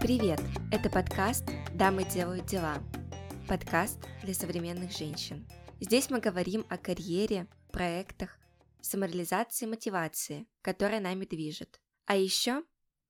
Привет! Это подкаст «Дамы делают дела». Подкаст для современных женщин. Здесь мы говорим о карьере, проектах, самореализации и мотивации, которая нами движет. А еще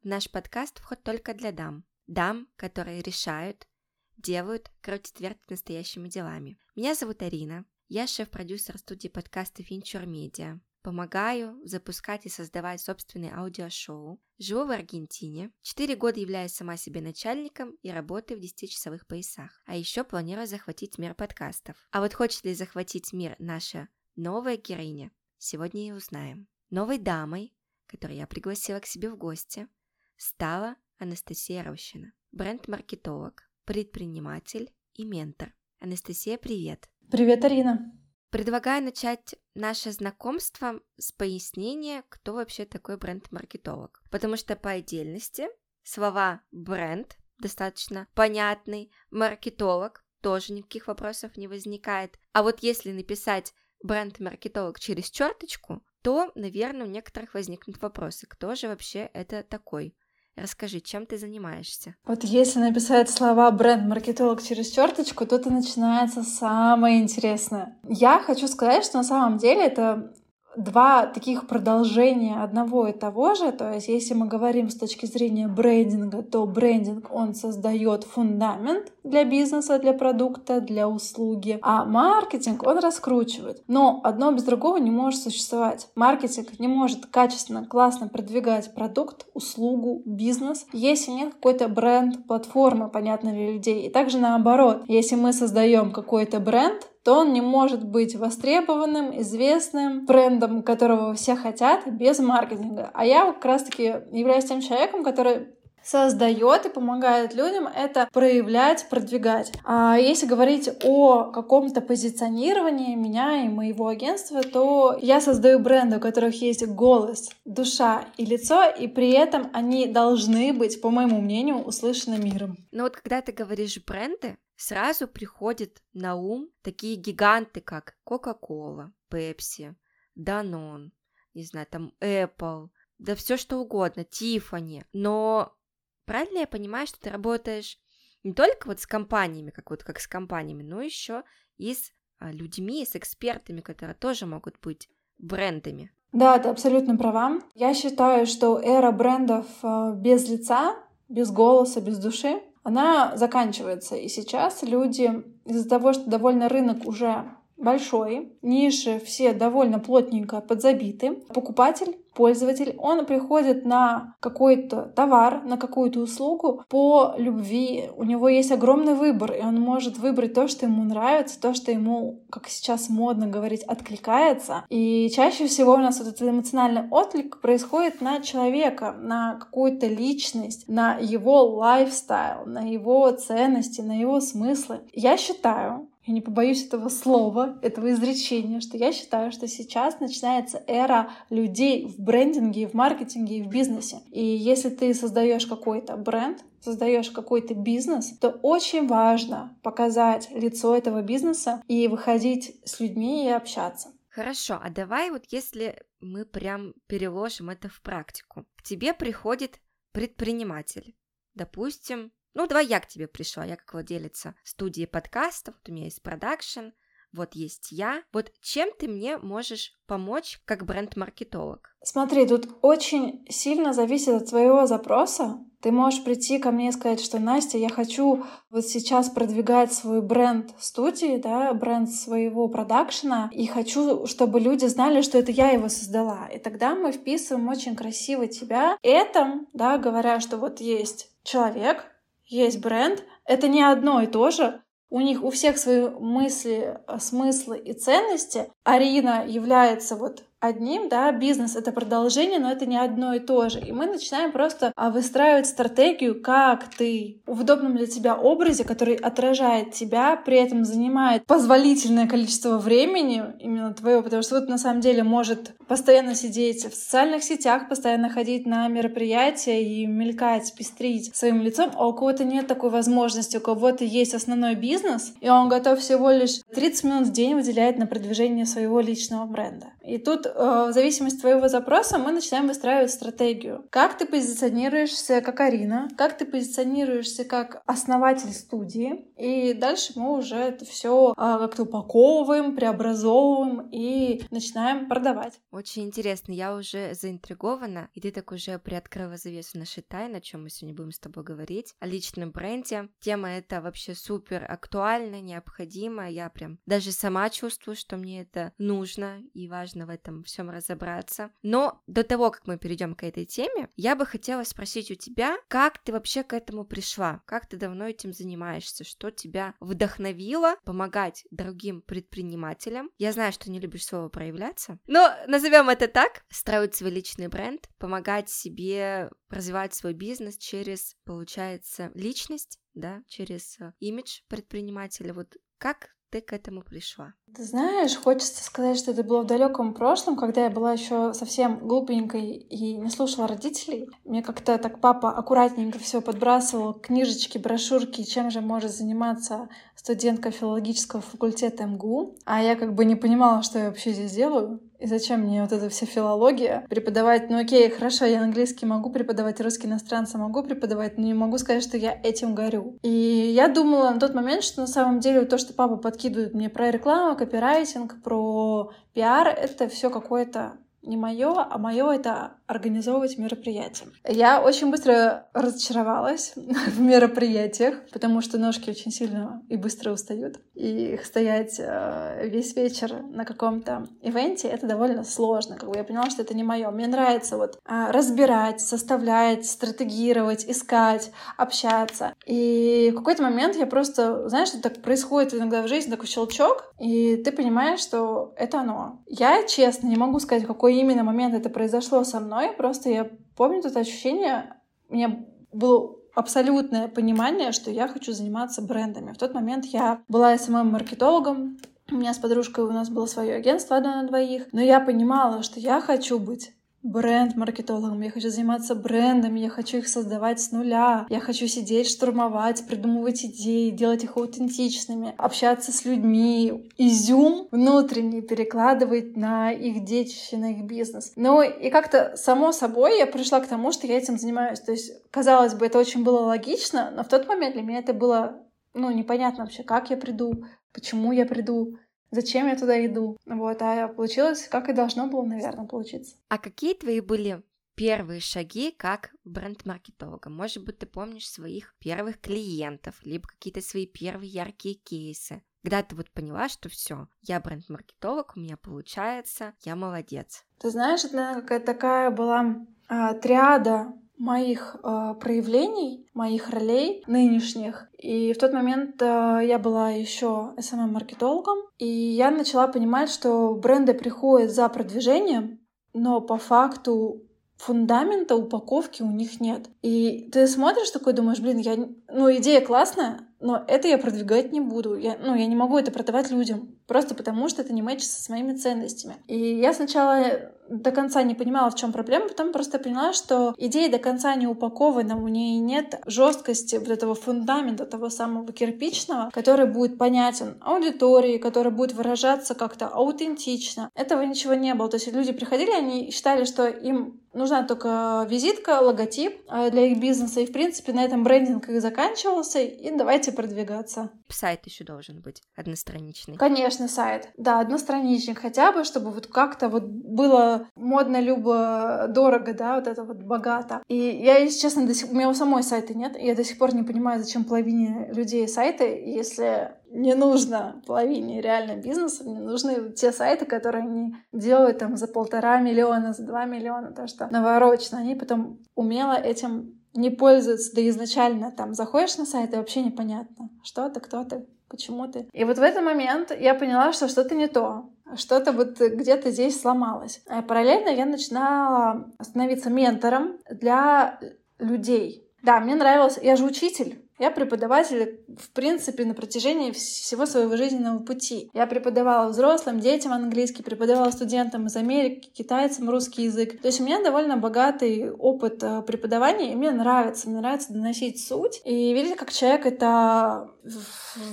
в наш подкаст вход только для дам. Дам, которые решают, делают, крутят вертят настоящими делами. Меня зовут Арина. Я шеф-продюсер студии подкаста Venture Media. Помогаю запускать и создавать собственные аудиошоу. Живу в Аргентине. Четыре года являюсь сама себе начальником и работаю в 10-часовых поясах. А еще планирую захватить мир подкастов. А вот хочет ли захватить мир наша новая героиня? Сегодня и узнаем. Новой дамой, которую я пригласила к себе в гости, стала Анастасия Рощина. Бренд-маркетолог, предприниматель и ментор. Анастасия, привет! Привет, Арина! Предлагаю начать наше знакомство с пояснения, кто вообще такой бренд-маркетолог. Потому что по отдельности слова бренд достаточно понятный, маркетолог тоже никаких вопросов не возникает. А вот если написать бренд-маркетолог через черточку, то, наверное, у некоторых возникнут вопросы, кто же вообще это такой. Расскажи, чем ты занимаешься? Вот если написать слова бренд-маркетолог через черточку, то это начинается самое интересное. Я хочу сказать, что на самом деле это два таких продолжения одного и того же. То есть, если мы говорим с точки зрения брендинга, то брендинг, он создает фундамент для бизнеса, для продукта, для услуги, а маркетинг, он раскручивает. Но одно без другого не может существовать. Маркетинг не может качественно, классно продвигать продукт, услугу, бизнес, если нет какой-то бренд, платформы, понятно для людей. И также наоборот, если мы создаем какой-то бренд, то он не может быть востребованным, известным брендом, которого все хотят, без маркетинга. А я как раз-таки являюсь тем человеком, который создает и помогает людям это проявлять, продвигать. А если говорить о каком-то позиционировании меня и моего агентства, то я создаю бренды, у которых есть голос, душа и лицо, и при этом они должны быть, по моему мнению, услышаны миром. Ну вот когда ты говоришь бренды, сразу приходит на ум такие гиганты, как Coca-Cola, Pepsi, Danone, не знаю, там Apple, да все что угодно, Tiffany. Но правильно я понимаю, что ты работаешь не только вот с компаниями, как вот как с компаниями, но еще и с а, людьми, с экспертами, которые тоже могут быть брендами. Да, ты абсолютно права. Я считаю, что эра брендов а, без лица, без голоса, без души она заканчивается. И сейчас люди из-за того, что довольно рынок уже большой, ниши все довольно плотненько подзабиты. Покупатель, пользователь, он приходит на какой-то товар, на какую-то услугу по любви. У него есть огромный выбор, и он может выбрать то, что ему нравится, то, что ему, как сейчас модно говорить, откликается. И чаще всего у нас вот этот эмоциональный отклик происходит на человека, на какую-то личность, на его лайфстайл, на его ценности, на его смыслы. Я считаю, я не побоюсь этого слова, этого изречения, что я считаю, что сейчас начинается эра людей в брендинге, в маркетинге и в бизнесе. И если ты создаешь какой-то бренд, создаешь какой-то бизнес, то очень важно показать лицо этого бизнеса и выходить с людьми и общаться. Хорошо, а давай вот если мы прям переложим это в практику. К тебе приходит предприниматель, допустим, ну, давай я к тебе пришла, я как владелица студии подкастов, вот у меня есть продакшн, вот есть я. Вот чем ты мне можешь помочь как бренд-маркетолог? Смотри, тут очень сильно зависит от твоего запроса. Ты можешь прийти ко мне и сказать, что Настя, я хочу вот сейчас продвигать свой бренд студии, да, бренд своего продакшена, и хочу, чтобы люди знали, что это я его создала. И тогда мы вписываем очень красиво тебя. Этом, да, говоря, что вот есть человек, есть бренд, это не одно и то же. У них у всех свои мысли, смыслы и ценности. Арина является вот одним, да, бизнес — это продолжение, но это не одно и то же. И мы начинаем просто а, выстраивать стратегию, как ты в удобном для тебя образе, который отражает тебя, при этом занимает позволительное количество времени именно твоего, потому что вот на самом деле может постоянно сидеть в социальных сетях, постоянно ходить на мероприятия и мелькать, пестрить своим лицом, а у кого-то нет такой возможности, у кого-то есть основной бизнес, и он готов всего лишь 30 минут в день выделять на продвижение своего личного бренда. И тут в зависимости от твоего запроса мы начинаем выстраивать стратегию. Как ты позиционируешься как Арина, как ты позиционируешься как основатель студии, и дальше мы уже это все а, как-то упаковываем, преобразовываем и начинаем продавать. Очень интересно, я уже заинтригована, и ты так уже приоткрыла завесу нашей тайны, о чем мы сегодня будем с тобой говорить, о личном бренде. Тема эта вообще супер актуальна, необходима, я прям даже сама чувствую, что мне это нужно и важно в этом всем разобраться. Но до того, как мы перейдем к этой теме, я бы хотела спросить у тебя, как ты вообще к этому пришла, как ты давно этим занимаешься, что тебя вдохновило помогать другим предпринимателям. Я знаю, что не любишь слово проявляться, но назовем это так, строить свой личный бренд, помогать себе развивать свой бизнес через, получается, личность, да, через э, имидж предпринимателя. Вот как ты к этому пришла? Ты знаешь, хочется сказать, что это было в далеком прошлом, когда я была еще совсем глупенькой и не слушала родителей. Мне как-то так папа аккуратненько все подбрасывал, книжечки, брошюрки, чем же может заниматься студентка филологического факультета МГУ. А я как бы не понимала, что я вообще здесь делаю. И зачем мне вот эта вся филология? Преподавать, ну окей, хорошо, я английский могу преподавать, русский иностранца могу преподавать, но не могу сказать, что я этим горю. И я думала на тот момент, что на самом деле то, что папа подкидывает мне про рекламу, копирайтинг, про пиар, это все какое-то не мое, а мое это организовывать мероприятия. Я очень быстро разочаровалась в мероприятиях, потому что ножки очень сильно и быстро устают. И стоять э, весь вечер на каком-то ивенте это довольно сложно. Как бы я поняла, что это не мое. Мне нравится вот а, разбирать, составлять, стратегировать, искать, общаться. И в какой-то момент я просто, знаешь, что так происходит иногда в жизни, такой щелчок, и ты понимаешь, что это оно. Я, честно, не могу сказать, какой именно момент это произошло со мной, просто я помню это ощущение, у меня было абсолютное понимание, что я хочу заниматься брендами. В тот момент я была SMM-маркетологом, у меня с подружкой у нас было свое агентство одно на двоих, но я понимала, что я хочу быть бренд-маркетологом, я хочу заниматься брендами, я хочу их создавать с нуля, я хочу сидеть, штурмовать, придумывать идеи, делать их аутентичными, общаться с людьми, изюм внутренний перекладывать на их детище, на их бизнес. Ну и как-то само собой я пришла к тому, что я этим занимаюсь. То есть, казалось бы, это очень было логично, но в тот момент для меня это было ну, непонятно вообще, как я приду, почему я приду зачем я туда иду. Вот, а получилось, как и должно было, наверное, получиться. А какие твои были первые шаги как бренд-маркетолога? Может быть, ты помнишь своих первых клиентов, либо какие-то свои первые яркие кейсы? Когда ты вот поняла, что все, я бренд-маркетолог, у меня получается, я молодец. Ты знаешь, это какая-то такая была а, триада моих э, проявлений, моих ролей нынешних. И в тот момент э, я была еще SMM-маркетологом, и я начала понимать, что бренды приходят за продвижением, но по факту фундамента упаковки у них нет. И ты смотришь такой, думаешь, блин, я... ну идея классная, но это я продвигать не буду. Я, ну, я не могу это продавать людям, просто потому что это не мэчится с моими ценностями. И я сначала до конца не понимала, в чем проблема, потом просто поняла, что идея до конца не упакована, у нее нет жесткости вот этого фундамента, того самого кирпичного, который будет понятен аудитории, который будет выражаться как-то аутентично. Этого ничего не было. То есть люди приходили, они считали, что им нужна только визитка, логотип э, для их бизнеса, и, в принципе, на этом брендинг их заканчивался, и давайте продвигаться. Сайт еще должен быть одностраничный. Конечно, сайт. Да, одностраничник хотя бы, чтобы вот как-то вот было модно, любо, дорого, да, вот это вот богато. И я, если честно, до сих... у меня у самой сайта нет, и я до сих пор не понимаю, зачем половине людей сайты, если не нужно половине реально бизнеса, мне нужны те сайты, которые они делают там за полтора миллиона, за два миллиона, то что наворочено. Они потом умело этим не пользуются, да изначально там заходишь на сайт и вообще непонятно, что ты, кто ты, почему ты. И вот в этот момент я поняла, что что-то не то, что-то вот где-то здесь сломалось. А параллельно я начинала становиться ментором для людей. Да, мне нравилось, я же учитель, Я преподаватель, в принципе, на протяжении всего своего жизненного пути. Я преподавала взрослым, детям английский, преподавала студентам из Америки, китайцам русский язык. То есть у меня довольно богатый опыт э, преподавания, и мне нравится, мне нравится доносить суть и видеть, как человек это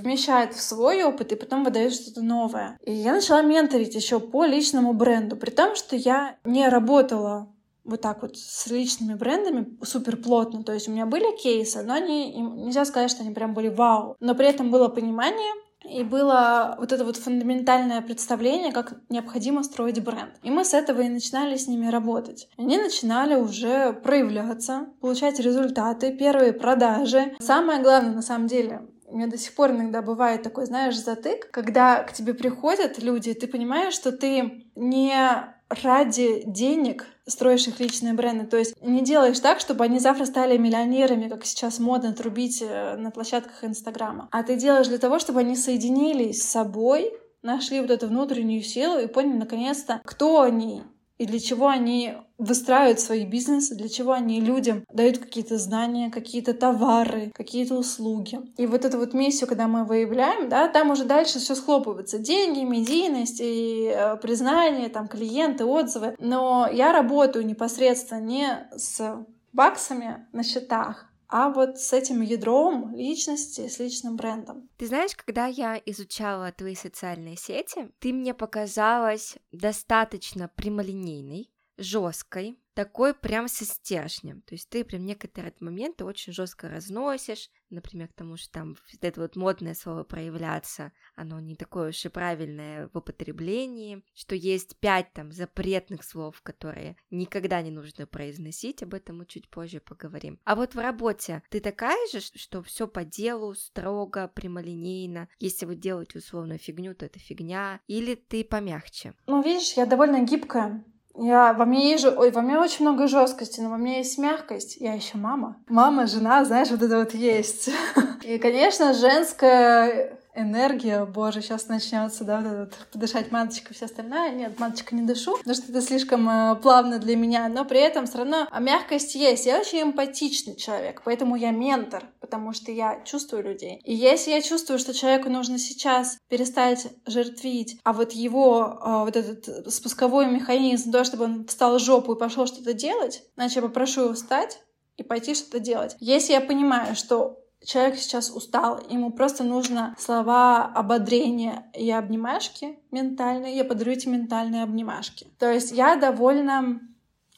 вмещает в свой опыт и потом выдает что-то новое. И я начала менторить еще по личному бренду, при том, что я не работала вот так вот с личными брендами супер плотно. То есть у меня были кейсы, но они, нельзя сказать, что они прям были вау. Но при этом было понимание, и было вот это вот фундаментальное представление, как необходимо строить бренд. И мы с этого и начинали с ними работать. Они начинали уже проявляться, получать результаты, первые продажи. Самое главное, на самом деле, у меня до сих пор иногда бывает такой, знаешь, затык, когда к тебе приходят люди, и ты понимаешь, что ты не ради денег строишь их личные бренды. То есть не делаешь так, чтобы они завтра стали миллионерами, как сейчас модно трубить э, на площадках Инстаграма. А ты делаешь для того, чтобы они соединились с собой, нашли вот эту внутреннюю силу и поняли наконец-то, кто они, и для чего они выстраивают свои бизнесы, для чего они людям дают какие-то знания, какие-то товары, какие-то услуги. И вот эту вот миссию, когда мы выявляем, да, там уже дальше все схлопывается. Деньги, медийность и э, признание, там, клиенты, отзывы. Но я работаю непосредственно не с баксами на счетах, а вот с этим ядром личности, с личным брендом. Ты знаешь, когда я изучала твои социальные сети, ты мне показалась достаточно прямолинейной, жесткой, такой прям со стержнем. То есть ты прям некоторые моменты очень жестко разносишь, например, к тому, что там это вот модное слово проявляться, оно не такое уж и правильное в употреблении, что есть пять там запретных слов, которые никогда не нужно произносить, об этом мы чуть позже поговорим. А вот в работе ты такая же, что все по делу, строго, прямолинейно, если вы делаете условно фигню, то это фигня, или ты помягче? Ну, видишь, я довольно гибкая, я, во мне есть, ой, во мне очень много жесткости, но во мне есть мягкость. Я еще мама. Мама, жена, знаешь, вот это вот есть. И, конечно, женская энергия, боже, сейчас начнется, да, вот этот подышать маточка и все остальное. Нет, маточка не дышу, потому что это слишком э, плавно для меня, но при этом все равно а мягкость есть. Я очень эмпатичный человек, поэтому я ментор, потому что я чувствую людей. И если я чувствую, что человеку нужно сейчас перестать жертвить, а вот его э, вот этот спусковой механизм, то, чтобы он встал жопу и пошел что-то делать, значит, я попрошу его встать и пойти что-то делать. Если я понимаю, что человек сейчас устал, ему просто нужно слова ободрения и обнимашки ментальные, я подарю эти ментальные обнимашки. То есть я довольно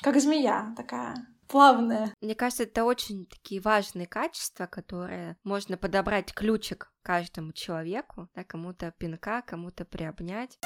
как змея такая, плавная. Мне кажется, это очень такие важные качества, которые можно подобрать ключик каждому человеку, да, кому-то пинка, кому-то приобнять.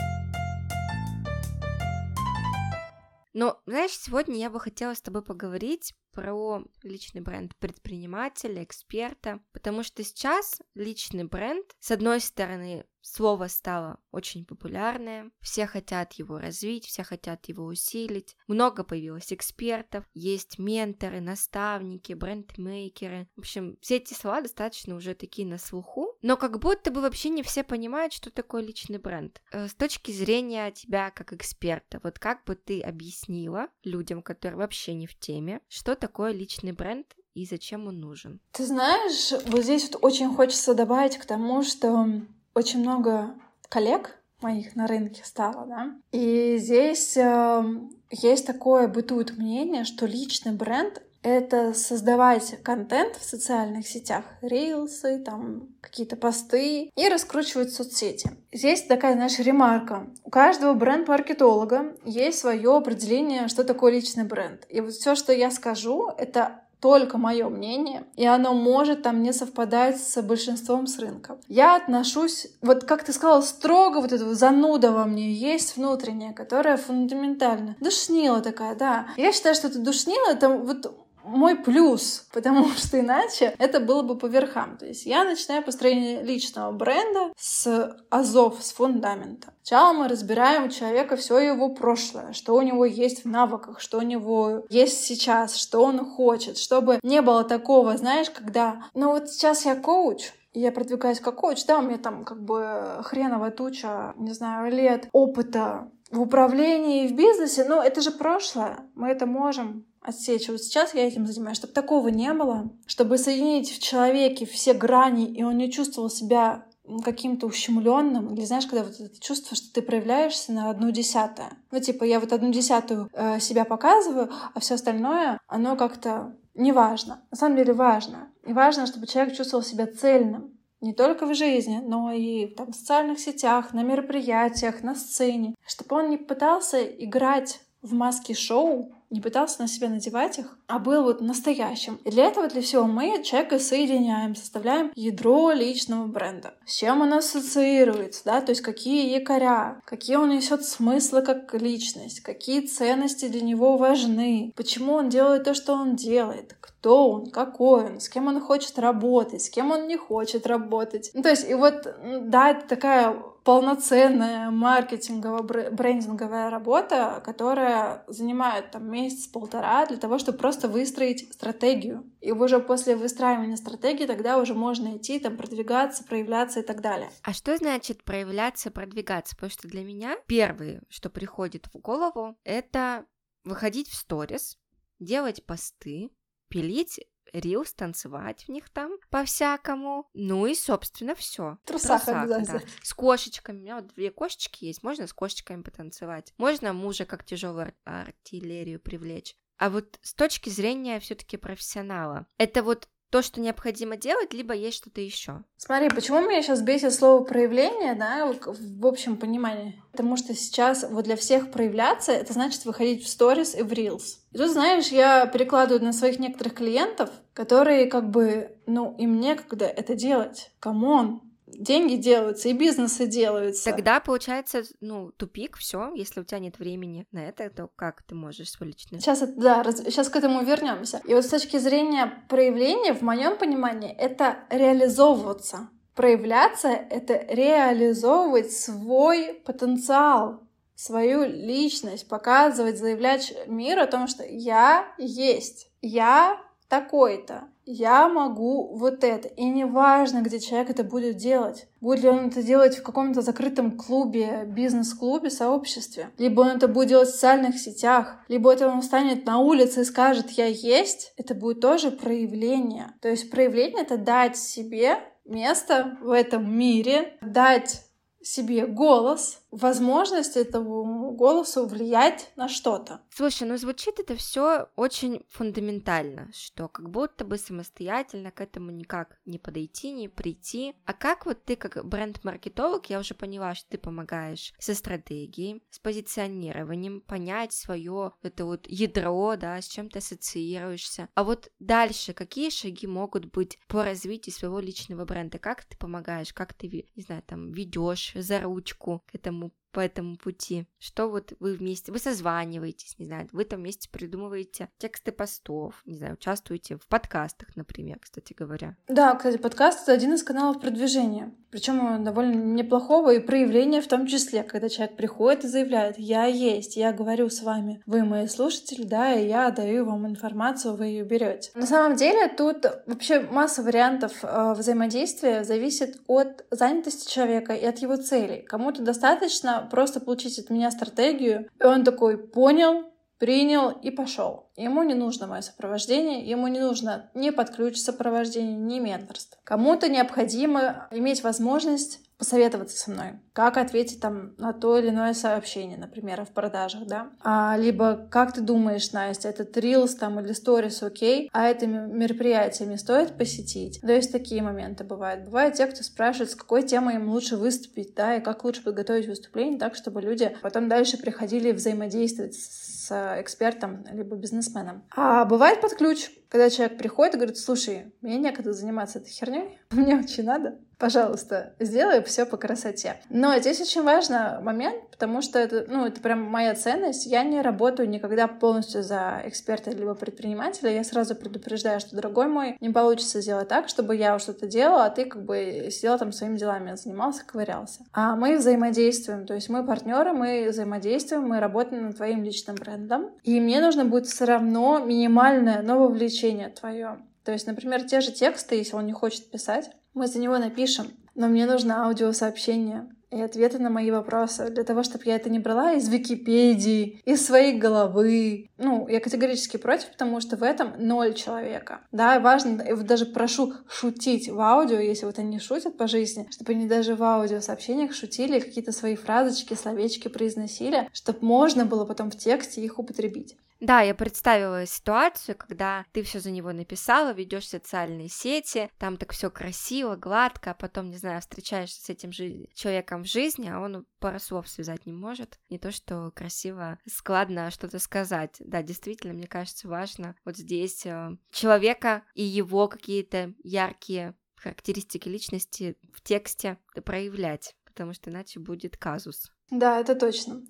Но, знаешь, сегодня я бы хотела с тобой поговорить про личный бренд предпринимателя, эксперта, потому что сейчас личный бренд, с одной стороны, слово стало очень популярное, все хотят его развить, все хотят его усилить, много появилось экспертов, есть менторы, наставники, брендмейкеры, в общем, все эти слова достаточно уже такие на слуху, но как будто бы вообще не все понимают, что такое личный бренд. Э, с точки зрения тебя как эксперта, вот как бы ты объяснила людям, которые вообще не в теме, что такое личный бренд и зачем он нужен? Ты знаешь, вот здесь вот очень хочется добавить к тому, что очень много коллег моих на рынке стало, да, и здесь э, есть такое бытует мнение, что личный бренд это создавать контент в социальных сетях, рилсы, там какие-то посты и раскручивать соцсети. Здесь такая, знаешь, ремарка. У каждого бренд-маркетолога есть свое определение, что такое личный бренд. И вот все, что я скажу, это только мое мнение, и оно может там не совпадать с большинством с рынка. Я отношусь, вот как ты сказала, строго вот этого зануда во мне есть внутренняя, которая фундаментально. Душнила такая, да. Я считаю, что это душнила, это вот мой плюс, потому что иначе это было бы по верхам. То есть я начинаю построение личного бренда с азов, с фундамента. Сначала мы разбираем у человека все его прошлое, что у него есть в навыках, что у него есть сейчас, что он хочет, чтобы не было такого, знаешь, когда, ну вот сейчас я коуч, я продвигаюсь как коуч, да, у меня там как бы хреновая туча, не знаю, лет опыта в управлении, в бизнесе, но это же прошлое, мы это можем отсечь. Вот сейчас я этим занимаюсь, чтобы такого не было, чтобы соединить в человеке все грани, и он не чувствовал себя каким-то ущемленным, или знаешь, когда вот это чувство, что ты проявляешься на одну десятое. Ну, типа, я вот одну десятую э, себя показываю, а все остальное, оно как-то неважно. На самом деле важно. И важно, чтобы человек чувствовал себя цельным. Не только в жизни, но и там, в социальных сетях, на мероприятиях, на сцене. Чтобы он не пытался играть в маске шоу, не пытался на себя надевать их, а был вот настоящим. И для этого, для всего мы человека соединяем, составляем ядро личного бренда. С чем он ассоциируется, да, то есть какие якоря, какие он несет смыслы как личность, какие ценности для него важны, почему он делает то, что он делает, кто он, какой он, с кем он хочет работать, с кем он не хочет работать. Ну, то есть, и вот, да, это такая полноценная маркетинговая, брендинговая работа, которая занимает там месяц-полтора для того, чтобы просто выстроить стратегию. И уже после выстраивания стратегии тогда уже можно идти, там, продвигаться, проявляться и так далее. А что значит проявляться, продвигаться? Потому что для меня первое, что приходит в голову, это выходить в stories, делать посты, пилить reels, танцевать в них там по-всякому. Ну и, собственно, все. Трусах, Трусах да. С кошечками. У меня вот две кошечки есть. Можно с кошечками потанцевать. Можно мужа как тяжелую артиллерию привлечь. А вот с точки зрения все-таки профессионала, это вот то, что необходимо делать, либо есть что-то еще. Смотри, почему меня сейчас бесит слово проявление, да, в общем понимании? Потому что сейчас вот для всех проявляться, это значит выходить в stories и в reels. И тут, знаешь, я перекладываю на своих некоторых клиентов, которые как бы, ну, им некогда это делать. Come on, деньги делаются, и бизнесы делаются. Тогда получается, ну, тупик, все, если у тебя нет времени на это, то как ты можешь свой личный? Сейчас, да, раз, сейчас к этому вернемся. И вот с точки зрения проявления, в моем понимании, это реализовываться. Проявляться — это реализовывать свой потенциал, свою личность, показывать, заявлять миру о том, что я есть, я такой-то, я могу вот это. И неважно, где человек это будет делать. Будет ли он это делать в каком-то закрытом клубе, бизнес-клубе, сообществе. Либо он это будет делать в социальных сетях. Либо это он встанет на улице и скажет «я есть». Это будет тоже проявление. То есть проявление — это дать себе место в этом мире, дать себе голос, возможность этому голосу влиять на что-то. Слушай, ну звучит это все очень фундаментально, что как будто бы самостоятельно к этому никак не подойти, не прийти. А как вот ты как бренд-маркетолог, я уже поняла, что ты помогаешь со стратегией, с позиционированием, понять свое это вот ядро, да, с чем ты ассоциируешься. А вот дальше какие шаги могут быть по развитию своего личного бренда? Как ты помогаешь, как ты, не знаю, там ведешь за ручку к этому como по этому пути? Что вот вы вместе, вы созваниваетесь, не знаю, вы там вместе придумываете тексты постов, не знаю, участвуете в подкастах, например, кстати говоря. Да, кстати, подкаст — это один из каналов продвижения. Причем довольно неплохого и проявления в том числе, когда человек приходит и заявляет, я есть, я говорю с вами, вы мои слушатели, да, и я даю вам информацию, вы ее берете. На самом деле тут вообще масса вариантов э, взаимодействия зависит от занятости человека и от его целей. Кому-то достаточно просто получить от меня стратегию, и он такой понял, принял и пошел. Ему не нужно мое сопровождение, ему не нужно ни под ключ сопровождения, ни менторство. Кому-то необходимо иметь возможность посоветоваться со мной, как ответить там на то или иное сообщение, например, в продажах, да, а, либо как ты думаешь, Настя, этот Reels там или Stories окей, а это мероприятие мне стоит посетить? То есть такие моменты бывают. Бывают те, кто спрашивает, с какой темой им лучше выступить, да, и как лучше подготовить выступление так, чтобы люди потом дальше приходили взаимодействовать с экспертом либо бизнесменом. А бывает под ключ, когда человек приходит и говорит, слушай, мне некогда заниматься этой херней, мне очень надо, пожалуйста, сделай все по красоте. Но здесь очень важный момент, потому что это, ну, это прям моя ценность. Я не работаю никогда полностью за эксперта либо предпринимателя. Я сразу предупреждаю, что, дорогой мой, не получится сделать так, чтобы я что-то делала, а ты как бы сидел там своими делами, занимался, ковырялся. А мы взаимодействуем, то есть мы партнеры, мы взаимодействуем, мы работаем над твоим личным брендом. И мне нужно будет все равно минимальное новое влечение твое. То есть, например, те же тексты, если он не хочет писать, мы за него напишем, но мне нужно аудиосообщение. и ответы на мои вопросы, для того, чтобы я это не брала из Википедии, из своей головы. Ну, я категорически против, потому что в этом ноль человека. Да, важно, вот даже прошу шутить в аудио, если вот они шутят по жизни, чтобы они даже в аудиосообщениях шутили, какие-то свои фразочки, словечки произносили, чтобы можно было потом в тексте их употребить. Да, я представила ситуацию, когда ты все за него написала, ведешь социальные сети, там так все красиво, гладко, а потом, не знаю, встречаешься с этим жи- человеком в жизни, а он пару слов связать не может. Не то, что красиво, складно что-то сказать. Да, действительно, мне кажется, важно вот здесь э, человека и его какие-то яркие характеристики личности в тексте проявлять, потому что иначе будет казус. Да, это точно.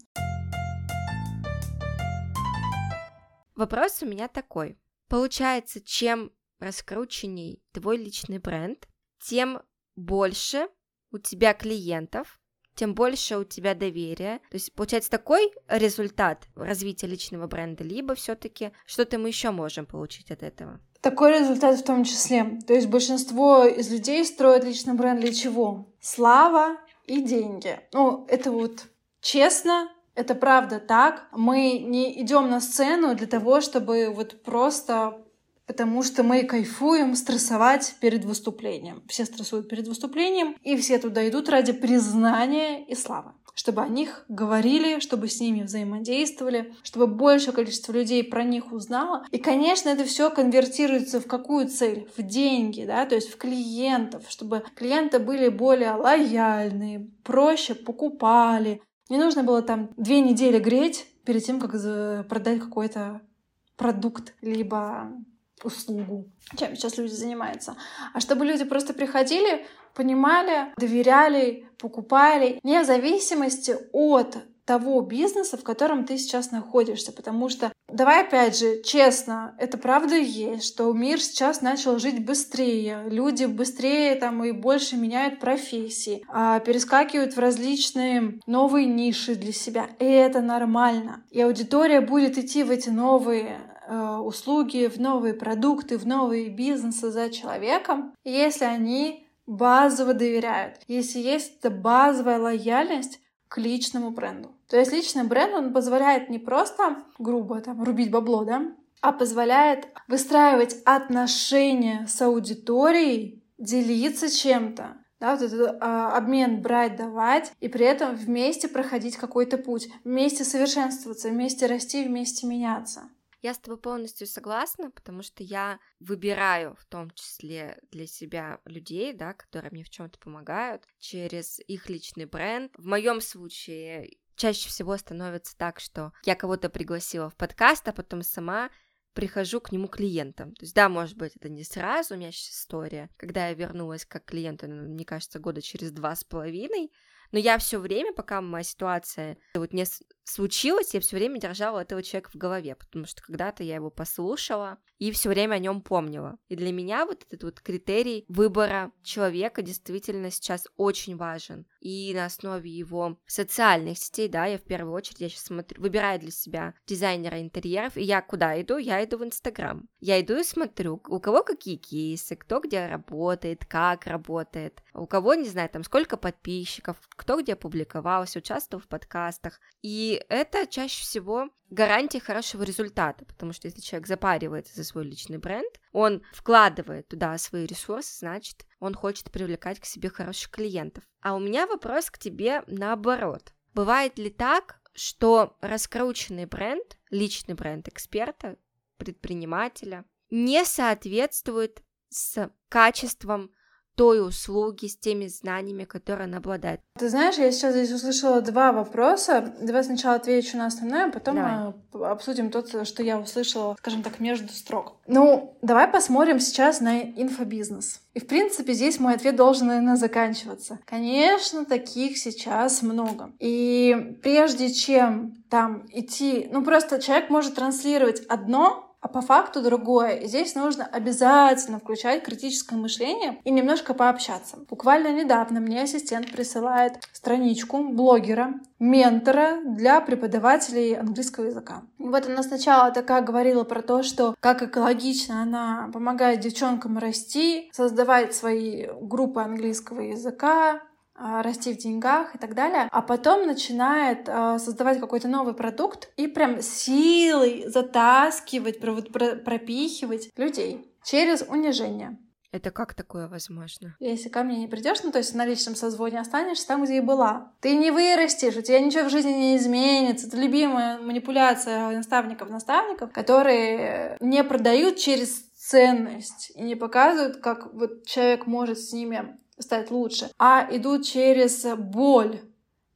Вопрос у меня такой. Получается, чем раскрученней твой личный бренд, тем больше у тебя клиентов, тем больше у тебя доверия. То есть получается такой результат развития личного бренда, либо все-таки что-то мы еще можем получить от этого. Такой результат в том числе. То есть большинство из людей строят личный бренд для чего? Слава и деньги. Ну, это вот честно, это правда так. Мы не идем на сцену для того, чтобы вот просто потому что мы кайфуем стрессовать перед выступлением. Все стрессуют перед выступлением, и все туда идут ради признания и славы чтобы о них говорили, чтобы с ними взаимодействовали, чтобы большее количество людей про них узнало. И, конечно, это все конвертируется в какую цель? В деньги, да, то есть в клиентов, чтобы клиенты были более лояльные, проще покупали, не нужно было там две недели греть перед тем, как продать какой-то продукт, либо услугу, чем сейчас люди занимаются. А чтобы люди просто приходили, понимали, доверяли, покупали, вне зависимости от того бизнеса, в котором ты сейчас находишься. Потому что, давай опять же, честно, это правда есть, что мир сейчас начал жить быстрее. Люди быстрее там и больше меняют профессии, а перескакивают в различные новые ниши для себя. И это нормально. И аудитория будет идти в эти новые э, услуги, в новые продукты, в новые бизнесы за человеком, если они базово доверяют. Если есть эта базовая лояльность к личному бренду. То есть личный бренд, он позволяет не просто грубо там рубить бабло, да, а позволяет выстраивать отношения с аудиторией, делиться чем-то, да, вот этот а, обмен брать, давать, и при этом вместе проходить какой-то путь, вместе совершенствоваться, вместе расти, вместе меняться. Я с тобой полностью согласна, потому что я выбираю в том числе для себя людей, да, которые мне в чем-то помогают через их личный бренд. В моем случае чаще всего становится так, что я кого-то пригласила в подкаст, а потом сама прихожу к нему клиентом. То есть, да, может быть, это не сразу, у меня сейчас история, когда я вернулась как клиент, ну, мне кажется, года через два с половиной, но я все время, пока моя ситуация вот не случилась, я все время держала этого человека в голове, потому что когда-то я его послушала и все время о нем помнила. И для меня вот этот вот критерий выбора человека действительно сейчас очень важен. И на основе его социальных сетей, да, я в первую очередь, я сейчас смотрю, выбираю для себя дизайнера интерьеров, и я куда иду? Я иду в Инстаграм. Я иду и смотрю, у кого какие кейсы, кто где работает, как работает, у кого, не знаю, там сколько подписчиков, кто где публиковался, участвовал в подкастах. И это чаще всего гарантия хорошего результата, потому что если человек запаривается за свой личный бренд, он вкладывает туда свои ресурсы, значит, он хочет привлекать к себе хороших клиентов. А у меня вопрос к тебе наоборот. Бывает ли так, что раскрученный бренд, личный бренд эксперта, предпринимателя, не соответствует с качеством той услуги, с теми знаниями, которые она обладает. Ты знаешь, я сейчас здесь услышала два вопроса. Давай сначала отвечу на основное, а потом давай. обсудим то, что я услышала, скажем так, между строк. Ну, давай посмотрим сейчас на инфобизнес. И, в принципе, здесь мой ответ должен, наверное, заканчиваться. Конечно, таких сейчас много. И прежде чем там идти... Ну, просто человек может транслировать одно, а по факту другое. И здесь нужно обязательно включать критическое мышление и немножко пообщаться. Буквально недавно мне ассистент присылает страничку блогера, ментора для преподавателей английского языка. И вот она сначала такая говорила про то, что как экологично она помогает девчонкам расти, создавать свои группы английского языка, расти в деньгах и так далее, а потом начинает а, создавать какой-то новый продукт и прям силой затаскивать, пропихивать людей через унижение. Это как такое возможно? Если ко мне не придешь, ну то есть на личном созвоне останешься там, где и была. Ты не вырастешь, у тебя ничего в жизни не изменится. Это любимая манипуляция наставников-наставников, которые не продают через ценность и не показывают, как вот человек может с ними стать лучше, а идут через боль.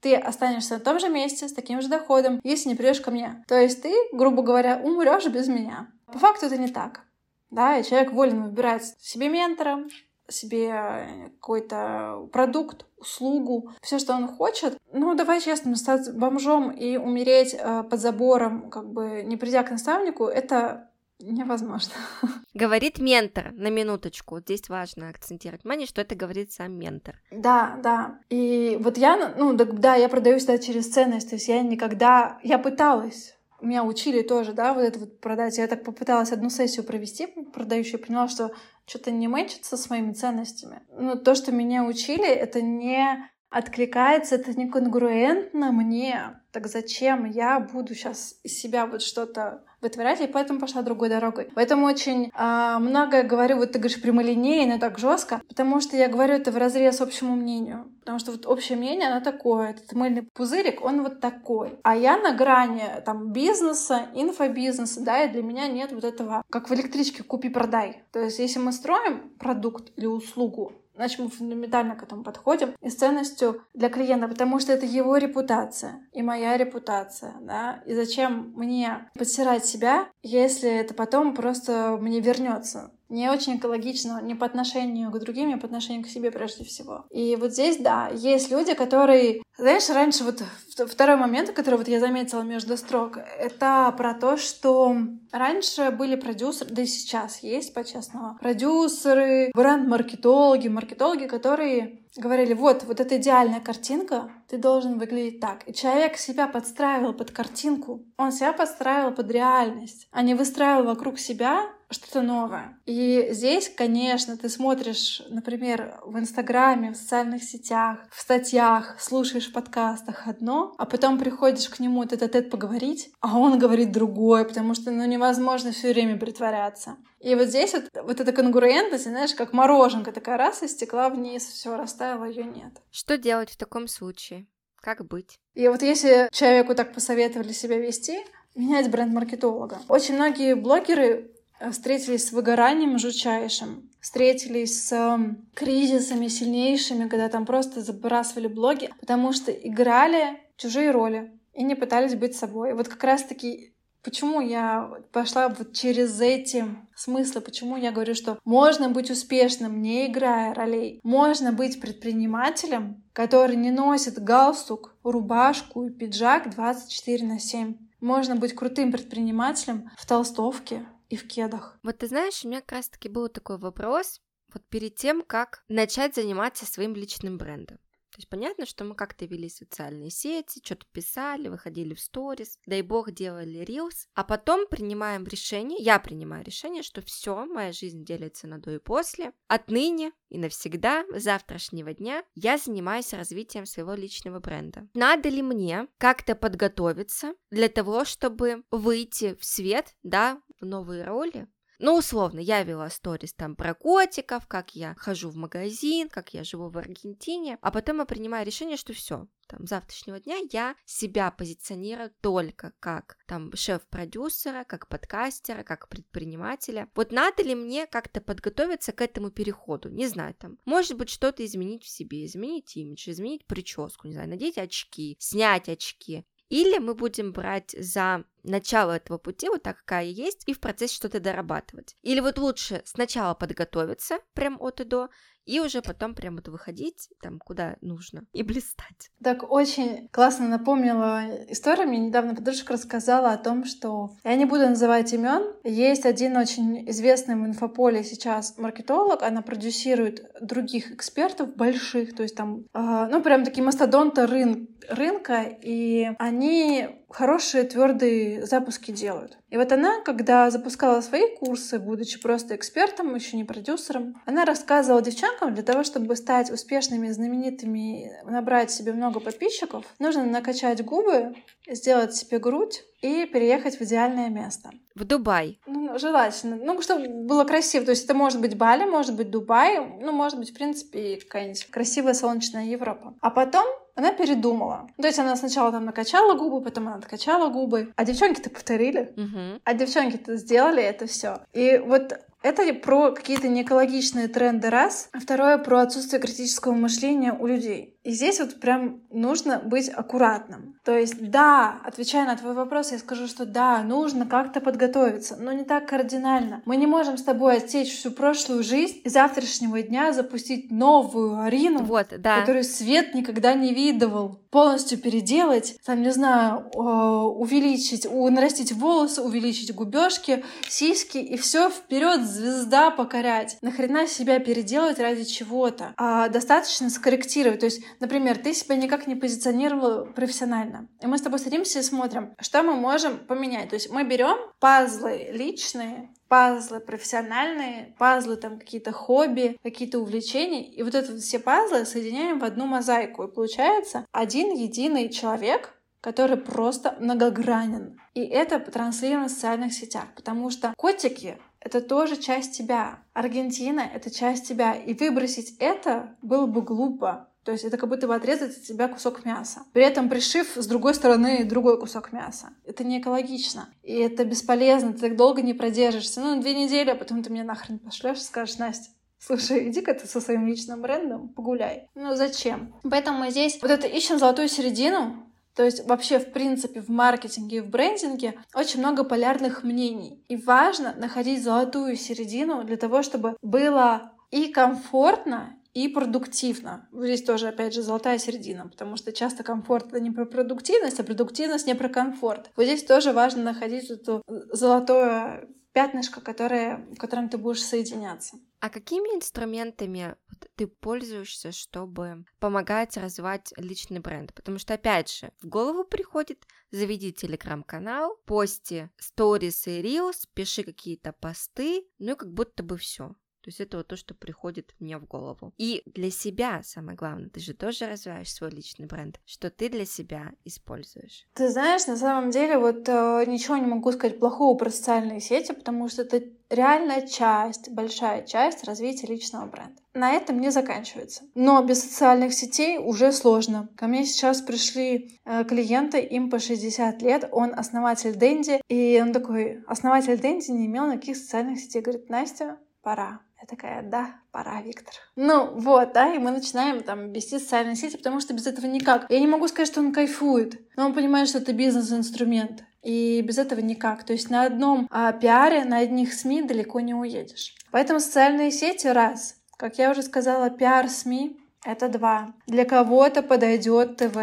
Ты останешься на том же месте с таким же доходом, если не придешь ко мне. То есть ты, грубо говоря, умрешь без меня. По факту это не так. Да, и человек волен выбирать себе ментора, себе какой-то продукт, услугу, все, что он хочет. Ну, давай честно, стать бомжом и умереть э, под забором, как бы не придя к наставнику, это невозможно. Говорит ментор, на минуточку. Здесь важно акцентировать внимание, что это говорит сам ментор. Да, да. И вот я, ну, да, да я продаю всегда через ценность, то есть я никогда, я пыталась меня учили тоже, да, вот это вот продать. Я так попыталась одну сессию провести продающую, поняла, что что-то не мэчится с моими ценностями. Но то, что меня учили, это не откликается, это не конгруентно мне. Так зачем я буду сейчас из себя вот что-то вытворять, и поэтому пошла другой дорогой. Поэтому очень э, многое говорю, вот ты говоришь прямолинейно, так жестко, потому что я говорю это в разрез общему мнению. Потому что вот общее мнение, оно такое, этот мыльный пузырик, он вот такой. А я на грани там бизнеса, инфобизнеса, да, и для меня нет вот этого, как в электричке купи-продай. То есть если мы строим продукт или услугу, Значит, мы фундаментально к этому подходим и с ценностью для клиента, потому что это его репутация и моя репутация, да. И зачем мне подсирать себя, если это потом просто мне вернется? Не очень экологично не по отношению к другим, а по отношению к себе прежде всего. И вот здесь, да, есть люди, которые... Знаешь, раньше вот второй момент, который вот я заметила между строк, это про то, что раньше были продюсеры, да и сейчас есть, по-честному, продюсеры, бренд-маркетологи, маркетологи, которые говорили, вот, вот эта идеальная картинка, ты должен выглядеть так. И человек себя подстраивал под картинку, он себя подстраивал под реальность, а не выстраивал вокруг себя что-то новое. И здесь, конечно, ты смотришь, например, в Инстаграме, в социальных сетях, в статьях, слушаешь в подкастах одно, а потом приходишь к нему этот тет поговорить, а он говорит другое, потому что ну, невозможно все время притворяться. И вот здесь вот, вот эта конгруентность, знаешь, как мороженка такая раз и стекла вниз, все растаяло, ее нет. Что делать в таком случае? Как быть? И вот если человеку так посоветовали себя вести, менять бренд маркетолога. Очень многие блогеры встретились с выгоранием жутчайшим, встретились с эм, кризисами сильнейшими, когда там просто забрасывали блоги, потому что играли чужие роли и не пытались быть собой. вот как раз-таки Почему я пошла вот через эти смыслы? Почему я говорю, что можно быть успешным, не играя ролей? Можно быть предпринимателем, который не носит галстук, рубашку и пиджак 24 на 7. Можно быть крутым предпринимателем в толстовке, и в кедах. Вот ты знаешь, у меня как раз-таки был такой вопрос, вот перед тем, как начать заниматься своим личным брендом. То есть понятно, что мы как-то вели социальные сети, что-то писали, выходили в сторис, дай бог делали рилс, а потом принимаем решение, я принимаю решение, что все, моя жизнь делится на до и после. Отныне и навсегда, завтрашнего дня, я занимаюсь развитием своего личного бренда. Надо ли мне как-то подготовиться для того, чтобы выйти в свет, да, в новые роли, ну, условно, я вела сторис там про котиков, как я хожу в магазин, как я живу в Аргентине, а потом я принимаю решение, что все, там, завтрашнего дня я себя позиционирую только как там шеф-продюсера, как подкастера, как предпринимателя. Вот надо ли мне как-то подготовиться к этому переходу? Не знаю, там, может быть, что-то изменить в себе, изменить имидж, изменить прическу, не знаю, надеть очки, снять очки. Или мы будем брать за начало этого пути, вот так, какая есть, и в процессе что-то дорабатывать. Или вот лучше сначала подготовиться прям от и до, и уже потом прям вот выходить там, куда нужно, и блистать. Так очень классно напомнила история. Мне недавно подружка рассказала о том, что я не буду называть имен. Есть один очень известный в инфополе сейчас маркетолог, она продюсирует других экспертов больших, то есть там, э, ну прям такие мастодонты рын рынка, и они хорошие твердые запуски делают. И вот она, когда запускала свои курсы, будучи просто экспертом, еще не продюсером, она рассказывала девчонкам, для того, чтобы стать успешными, знаменитыми, набрать себе много подписчиков, нужно накачать губы, сделать себе грудь и переехать в идеальное место. В Дубай. Ну, желательно. Ну, чтобы было красиво. То есть это может быть Бали, может быть Дубай, ну, может быть, в принципе, какая-нибудь красивая солнечная Европа. А потом она передумала. То есть она сначала там накачала губы, потом она откачала губы. А девчонки-то повторили. Угу. А девчонки-то сделали это все. И вот это про какие-то неэкологичные тренды раз, а второе про отсутствие критического мышления у людей. И здесь вот прям нужно быть аккуратным. То есть, да, отвечая на твой вопрос, я скажу, что да, нужно как-то подготовиться, но не так кардинально. Мы не можем с тобой отсечь всю прошлую жизнь и завтрашнего дня запустить новую Арину, вот, да. которую свет никогда не видывал. Полностью переделать, там, не знаю, увеличить, нарастить волосы, увеличить губежки, сиськи и все вперед звезда покорять. Нахрена себя переделывать ради чего-то? А достаточно скорректировать. То есть Например, ты себя никак не позиционировал профессионально. И мы с тобой садимся и смотрим, что мы можем поменять. То есть мы берем пазлы личные, пазлы профессиональные, пазлы там какие-то хобби, какие-то увлечения, и вот это все пазлы соединяем в одну мозаику, и получается один единый человек, который просто многогранен. И это транслируем в социальных сетях, потому что котики это тоже часть тебя. Аргентина — это часть тебя. И выбросить это было бы глупо. То есть это как будто бы отрезать от себя кусок мяса. При этом пришив с другой стороны другой кусок мяса. Это не экологично. И это бесполезно. Ты так долго не продержишься. Ну, две недели, а потом ты мне нахрен пошлешь и скажешь, Настя, Слушай, иди-ка ты со своим личным брендом погуляй. Ну зачем? Поэтому мы здесь вот это ищем золотую середину, то есть вообще, в принципе, в маркетинге и в брендинге очень много полярных мнений. И важно находить золотую середину для того, чтобы было и комфортно, и продуктивно. Здесь тоже, опять же, золотая середина, потому что часто комфорт — это не про продуктивность, а продуктивность не про комфорт. Вот здесь тоже важно находить это золотое пятнышко, которое, в котором ты будешь соединяться. А какими инструментами ты пользуешься, чтобы помогать развивать личный бренд? Потому что, опять же, в голову приходит заведи телеграм-канал, пости сторис и рилс, пиши какие-то посты, ну и как будто бы все. То есть это вот то, что приходит мне в голову. И для себя, самое главное, ты же тоже развиваешь свой личный бренд, что ты для себя используешь. Ты знаешь, на самом деле вот э, ничего не могу сказать плохого про социальные сети, потому что это реальная часть, большая часть развития личного бренда. На этом не заканчивается. Но без социальных сетей уже сложно. Ко мне сейчас пришли э, клиенты, им по 60 лет, он основатель Дэнди, и он такой, основатель Дэнди не имел никаких социальных сетей. Говорит, Настя, пора. Я такая, да, пора, Виктор. Ну вот, да, и мы начинаем там вести социальные сети, потому что без этого никак. Я не могу сказать, что он кайфует, но он понимает, что это бизнес-инструмент. И без этого никак. То есть на одном а, пиаре, на одних СМИ далеко не уедешь. Поэтому социальные сети — раз. Как я уже сказала, пиар СМИ — это два. Для кого-то подойдет ТВ.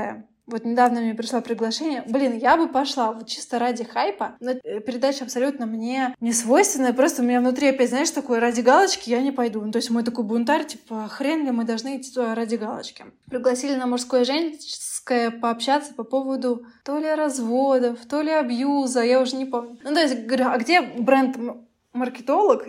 Вот недавно мне пришло приглашение. Блин, я бы пошла вот чисто ради хайпа. Но э, передача абсолютно мне не свойственная. Просто у меня внутри опять, знаешь, такое ради галочки я не пойду. Ну, то есть мой такой бунтарь, типа, хрен ли мы должны идти туда ради галочки. Пригласили на мужское женское пообщаться по поводу то ли разводов, то ли абьюза, я уже не помню. Ну, то есть, говорю, а где бренд-маркетолог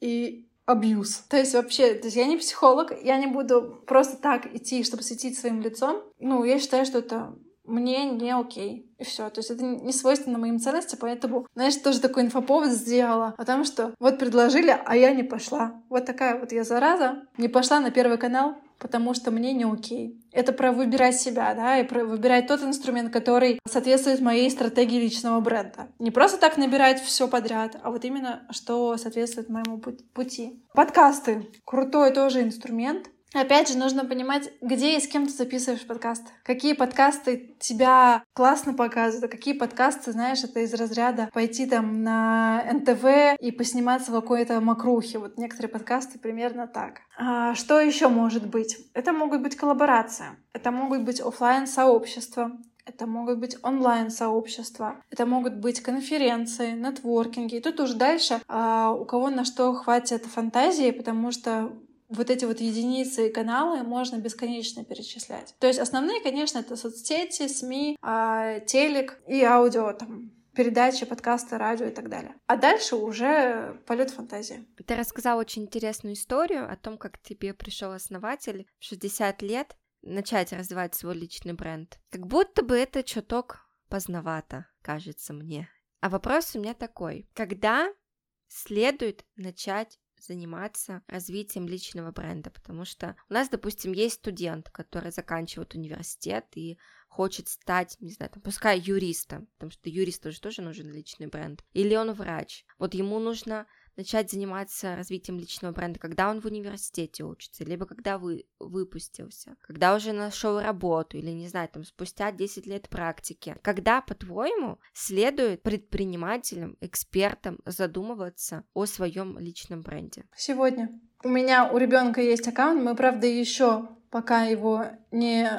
и абьюз. То есть вообще, то есть я не психолог, я не буду просто так идти, чтобы светить своим лицом. Ну, я считаю, что это мне не окей. И все. То есть это не свойственно моим ценностям, поэтому, знаешь, тоже такой инфоповод сделала о том, что вот предложили, а я не пошла. Вот такая вот я зараза. Не пошла на Первый канал, потому что мне не окей. Это про выбирать себя, да, и про выбирать тот инструмент, который соответствует моей стратегии личного бренда. Не просто так набирать все подряд, а вот именно что соответствует моему пути. Подкасты. Крутой тоже инструмент. Опять же, нужно понимать, где и с кем ты записываешь подкаст. Какие подкасты тебя классно показывают, а какие подкасты, знаешь, это из разряда пойти там на НТВ и посниматься в какой-то макрухе. Вот некоторые подкасты примерно так. А что еще может быть? Это могут быть коллаборации, это могут быть офлайн сообщества, это могут быть онлайн-сообщества, это могут быть конференции, нетворкинги. И тут уже дальше а, у кого на что хватит фантазии, потому что вот эти вот единицы и каналы можно бесконечно перечислять. То есть основные, конечно, это соцсети, СМИ, а, телек и аудио там передачи, подкасты, радио и так далее. А дальше уже полет фантазии. Ты рассказал очень интересную историю о том, как тебе пришел основатель в 60 лет начать развивать свой личный бренд. Как будто бы это чуток поздновато, кажется мне. А вопрос у меня такой. Когда следует начать заниматься развитием личного бренда, потому что у нас, допустим, есть студент, который заканчивает университет и хочет стать, не знаю, там, пускай юристом, потому что юристу же тоже нужен личный бренд, или он врач. Вот ему нужно начать заниматься развитием личного бренда, когда он в университете учится, либо когда вы выпустился, когда уже нашел работу, или, не знаю, там, спустя 10 лет практики. Когда, по-твоему, следует предпринимателям, экспертам задумываться о своем личном бренде? Сегодня. У меня у ребенка есть аккаунт, мы, правда, еще пока его не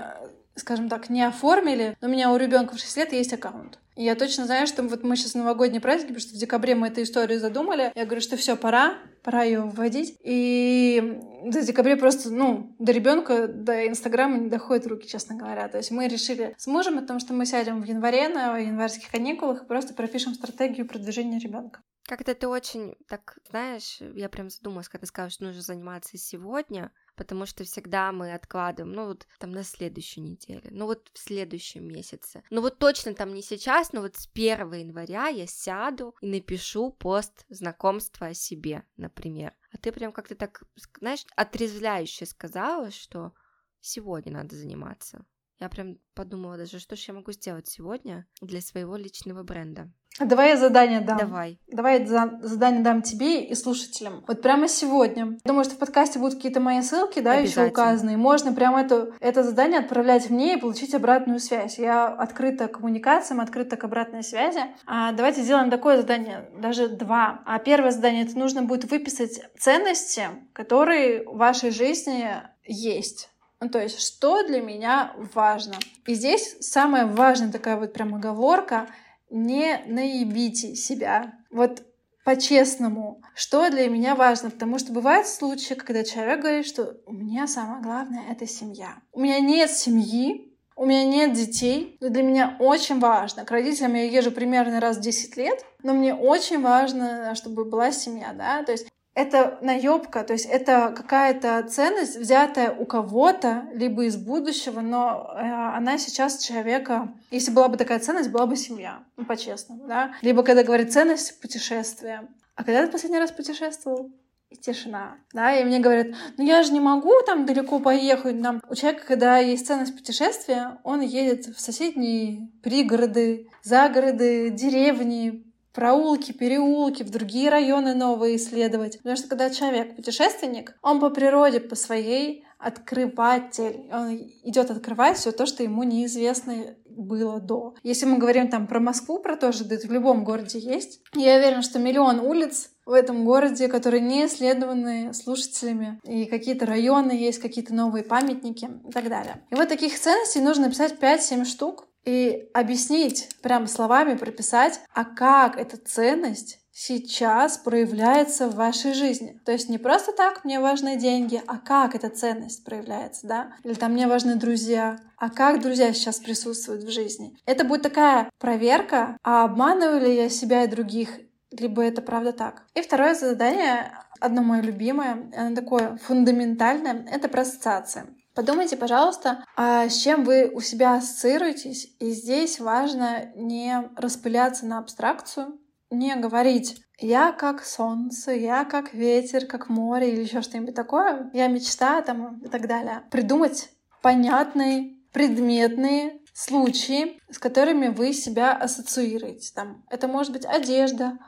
скажем так, не оформили, но у меня у ребенка в 6 лет есть аккаунт. И я точно знаю, что вот мы сейчас новогодние праздники, потому что в декабре мы эту историю задумали. Я говорю, что все, пора, пора ее вводить. И до декабря просто, ну, до ребенка, до Инстаграма не доходят руки, честно говоря. То есть мы решили с мужем о том, что мы сядем в январе на январских каникулах и просто пропишем стратегию продвижения ребенка. Как-то ты очень, так, знаешь, я прям задумалась, когда сказала, что нужно заниматься сегодня, потому что всегда мы откладываем, ну вот там на следующую неделю, ну вот в следующем месяце. Ну вот точно там не сейчас, но вот с 1 января я сяду и напишу пост знакомства о себе, например. А ты прям как-то так, знаешь, отрезвляюще сказала, что сегодня надо заниматься. Я прям подумала даже, что же я могу сделать сегодня для своего личного бренда. Давай я задание дам. Давай. Давай я задание дам тебе и слушателям. Вот прямо сегодня. Думаю, что в подкасте будут какие-то мои ссылки, да, еще указаны. можно прямо это, это задание отправлять мне и получить обратную связь. Я открыта к коммуникациям, открыта к обратной связи. А давайте сделаем такое задание, даже два. А первое задание это нужно будет выписать ценности, которые в вашей жизни есть. Ну, то есть, что для меня важно. И здесь самая важная такая вот прям оговорка — не наебите себя. Вот по-честному, что для меня важно, потому что бывают случаи, когда человек говорит, что у меня самое главное — это семья. У меня нет семьи, у меня нет детей, но для меня очень важно. К родителям я езжу примерно раз в 10 лет, но мне очень важно, чтобы была семья, да, то есть это наебка, то есть это какая-то ценность, взятая у кого-то, либо из будущего, но э, она сейчас человека, если была бы такая ценность, была бы семья, ну, по-честному, да. Либо когда говорит ценность путешествия. А когда ты последний раз путешествовал? И тишина, да, и мне говорят, ну я же не могу там далеко поехать, нам у человека, когда есть ценность путешествия, он едет в соседние пригороды, загороды, деревни, проулки, переулки, в другие районы новые исследовать. Потому что когда человек путешественник, он по природе, по своей открыватель. Он идет открывать все то, что ему неизвестно было до. Если мы говорим там про Москву, про то же, да это в любом городе есть. Я уверена, что миллион улиц в этом городе, которые не исследованы слушателями, и какие-то районы есть, какие-то новые памятники и так далее. И вот таких ценностей нужно написать 5-7 штук, и объяснить, прям словами прописать, а как эта ценность сейчас проявляется в вашей жизни. То есть не просто так мне важны деньги, а как эта ценность проявляется, да? Или там мне важны друзья, а как друзья сейчас присутствуют в жизни. Это будет такая проверка, а обманываю ли я себя и других, либо это правда так. И второе задание, одно мое любимое, оно такое фундаментальное, это про ассоциации. Подумайте, пожалуйста, а с чем вы у себя ассоциируетесь. И здесь важно не распыляться на абстракцию, не говорить «я как солнце», «я как ветер», «как море» или еще что-нибудь такое, «я мечта» там и так далее. Придумать понятные, предметные случаи, с которыми вы себя ассоциируете. Там, это может быть одежда,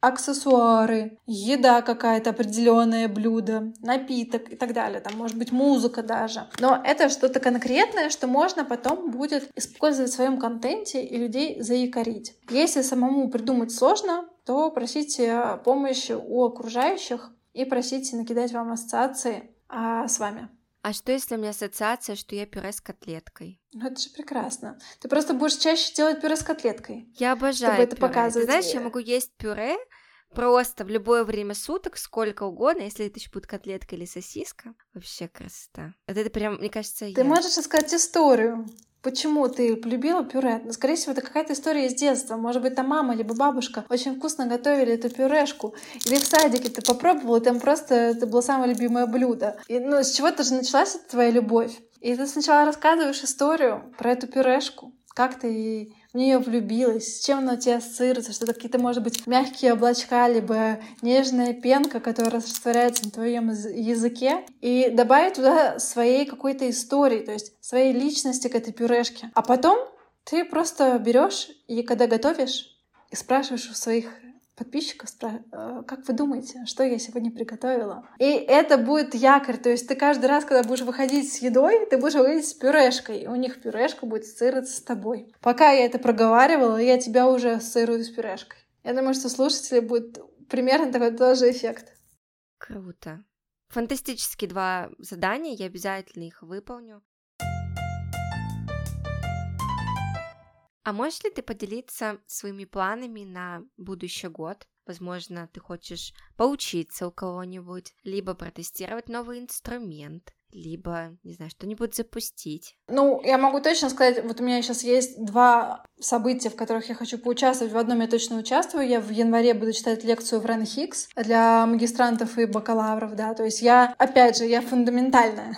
аксессуары, еда какая-то определенное блюдо, напиток и так далее. Там может быть музыка даже. Но это что-то конкретное, что можно потом будет использовать в своем контенте и людей заикарить. Если самому придумать сложно, то просите помощи у окружающих и просите накидать вам ассоциации а, с вами. А что если у меня ассоциация, что я пюре с котлеткой? Ну, это же прекрасно. Ты просто будешь чаще делать пюре с котлеткой. Я обожаю чтобы это пюре. показывать. Ты знаешь, я могу есть пюре, просто в любое время суток, сколько угодно, если это еще будет котлетка или сосиска, вообще красота. Это, это прям, мне кажется, Ты я... можешь рассказать историю? Почему ты полюбила пюре? Ну, скорее всего, это какая-то история из детства. Может быть, там мама либо бабушка очень вкусно готовили эту пюрешку. Или в садике ты попробовала, и там просто это было самое любимое блюдо. И, ну, с чего-то же началась эта твоя любовь. И ты сначала рассказываешь историю про эту пюрешку, как ты в нее влюбилась, с чем она у тебя ассоциируется, что это какие-то, может быть, мягкие облачка, либо нежная пенка, которая растворяется на твоем языке, и добавить туда своей какой-то истории, то есть своей личности к этой пюрешке. А потом ты просто берешь и когда готовишь, и спрашиваешь у своих подписчиков, спра... Э, как вы думаете, что я сегодня приготовила? И это будет якорь, то есть ты каждый раз, когда будешь выходить с едой, ты будешь выходить с пюрешкой, и у них пюрешка будет ассоциироваться с тобой. Пока я это проговаривала, я тебя уже ассоциирую с пюрешкой. Я думаю, что слушатели будет примерно такой тоже эффект. Круто. Фантастические два задания, я обязательно их выполню. А можешь ли ты поделиться своими планами на будущий год? Возможно, ты хочешь поучиться у кого-нибудь, либо протестировать новый инструмент, либо, не знаю, что-нибудь запустить. Ну, я могу точно сказать, вот у меня сейчас есть два события, в которых я хочу поучаствовать. В одном я точно участвую. Я в январе буду читать лекцию в Рен Хикс для магистрантов и бакалавров, да. То есть я, опять же, я фундаментальная.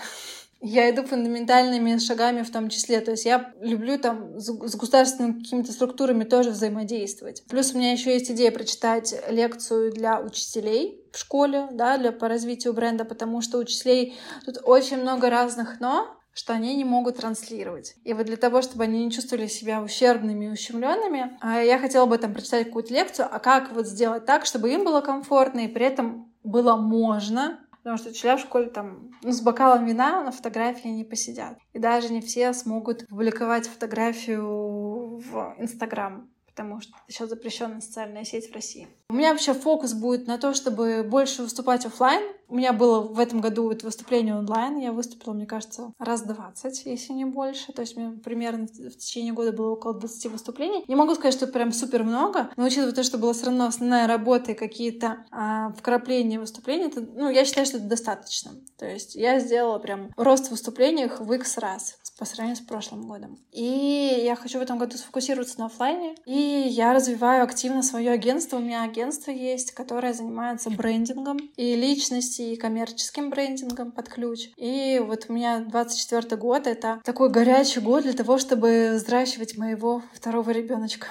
Я иду фундаментальными шагами в том числе. То есть я люблю там с государственными какими-то структурами тоже взаимодействовать. Плюс у меня еще есть идея прочитать лекцию для учителей в школе, да, для, по развитию бренда, потому что учителей тут очень много разных «но», что они не могут транслировать. И вот для того, чтобы они не чувствовали себя ущербными и ущемленными, а, я хотела бы там прочитать какую-то лекцию, а как вот сделать так, чтобы им было комфортно и при этом было можно Потому что учителя в школе там ну, с бокалом вина на фотографии не посидят. И даже не все смогут публиковать фотографию в Инстаграм потому что это сейчас запрещенная социальная сеть в России. У меня вообще фокус будет на то, чтобы больше выступать офлайн. У меня было в этом году это выступление онлайн. Я выступила, мне кажется, раз 20, если не больше. То есть меня примерно в течение года было около 20 выступлений. Не могу сказать, что прям супер много, но учитывая то, что была все равно основная работа и какие-то а, вкрапления выступлений, это, ну, я считаю, что это достаточно. То есть я сделала прям рост в выступлениях в X раз по сравнению с прошлым годом. И я хочу в этом году сфокусироваться на офлайне. И я развиваю активно свое агентство. У меня агентство есть, которое занимается брендингом и личности, и коммерческим брендингом под ключ. И вот у меня 24 год — это такой горячий год для того, чтобы взращивать моего второго ребеночка.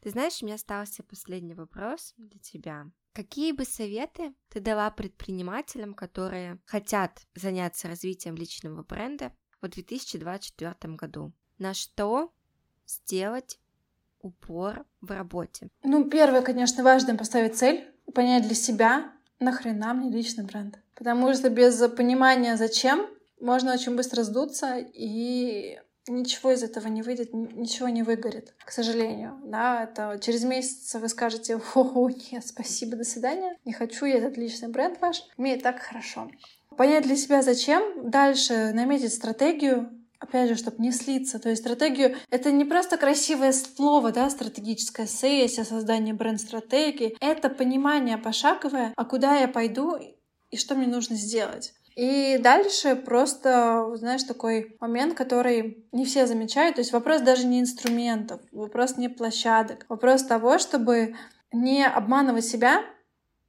Ты знаешь, у меня остался последний вопрос для тебя. Какие бы советы ты дала предпринимателям, которые хотят заняться развитием личного бренда в 2024 году? На что сделать упор в работе? Ну, первое, конечно, важно поставить цель, понять для себя, нахрена мне личный бренд. Потому что без понимания, зачем, можно очень быстро сдуться, и ничего из этого не выйдет, ничего не выгорит, к сожалению. Да, это через месяц вы скажете, о, нет, спасибо, до свидания, не хочу я этот личный бренд ваш, мне и так хорошо. Понять для себя зачем, дальше наметить стратегию, опять же, чтобы не слиться. То есть стратегию — это не просто красивое слово, да, стратегическая сессия, создание бренд-стратегии. Это понимание пошаговое, а куда я пойду и что мне нужно сделать. И дальше просто, знаешь, такой момент, который не все замечают. То есть вопрос даже не инструментов, вопрос не площадок, вопрос того, чтобы не обманывать себя,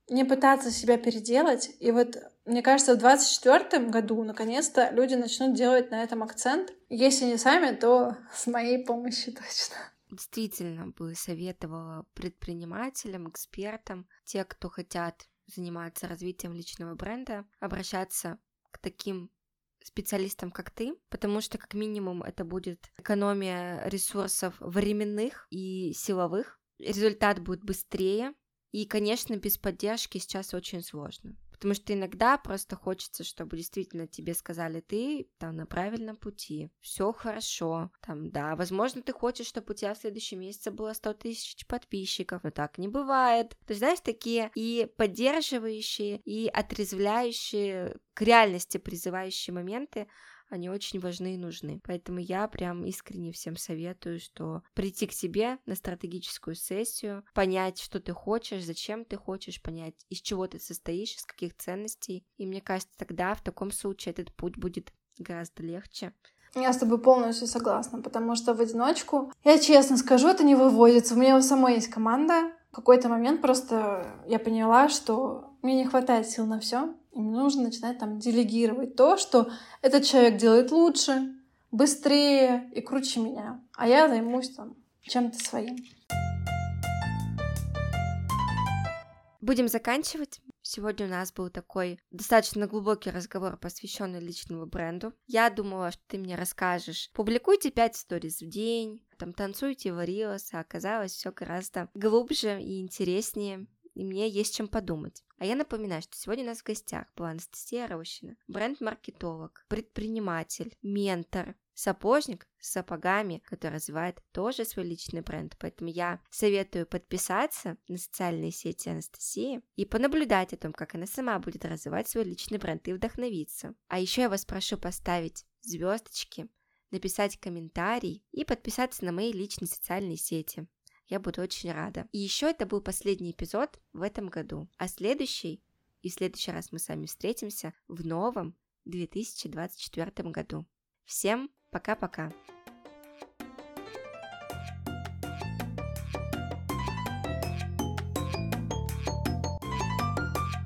не пытаться себя переделать. И вот мне кажется, в 2024 году наконец-то люди начнут делать на этом акцент. Если не сами, то с моей помощью точно. Действительно бы советовала предпринимателям, экспертам, те, кто хотят заниматься развитием личного бренда, обращаться к таким специалистам, как ты, потому что как минимум это будет экономия ресурсов временных и силовых. Результат будет быстрее, и, конечно, без поддержки сейчас очень сложно. Потому что иногда просто хочется, чтобы действительно тебе сказали, ты там на правильном пути, все хорошо, там, да, возможно, ты хочешь, чтобы у тебя в следующем месяце было 100 тысяч подписчиков, но так не бывает. Есть, знаешь, такие и поддерживающие, и отрезвляющие, к реальности призывающие моменты, они очень важны и нужны. Поэтому я прям искренне всем советую, что прийти к себе на стратегическую сессию, понять, что ты хочешь, зачем ты хочешь, понять, из чего ты состоишь, из каких ценностей. И мне кажется, тогда в таком случае этот путь будет гораздо легче. Я с тобой полностью согласна, потому что в одиночку, я честно скажу, это не выводится. У меня у самой есть команда. В какой-то момент просто я поняла, что мне не хватает сил на все, и нужно начинать там делегировать то, что этот человек делает лучше, быстрее и круче меня, а я займусь там чем-то своим. Будем заканчивать. Сегодня у нас был такой достаточно глубокий разговор, посвященный личному бренду. Я думала, что ты мне расскажешь. Публикуйте 5 сториз в день, там танцуйте в Риос, а оказалось все гораздо глубже и интереснее и мне есть чем подумать. А я напоминаю, что сегодня у нас в гостях была Анастасия Рощина, бренд-маркетолог, предприниматель, ментор, сапожник с сапогами, который развивает тоже свой личный бренд. Поэтому я советую подписаться на социальные сети Анастасии и понаблюдать о том, как она сама будет развивать свой личный бренд и вдохновиться. А еще я вас прошу поставить звездочки, написать комментарий и подписаться на мои личные социальные сети. Я буду очень рада. И еще это был последний эпизод в этом году. А следующий, и в следующий раз мы с вами встретимся в новом 2024 году. Всем пока-пока.